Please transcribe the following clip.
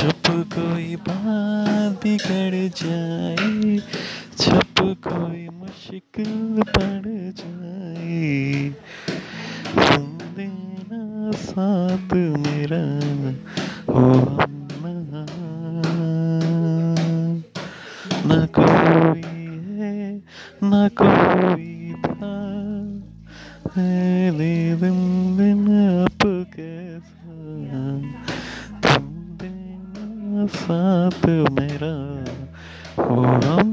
जब कोई बात बिगड़ जाए, छुप कोई मुश्किल पड़ जाए। तुम देना साथ मेरा, ओ न कोई है, न कोई था मेरे दिन दिन अब कैसा साथ मेरा हो अम्मा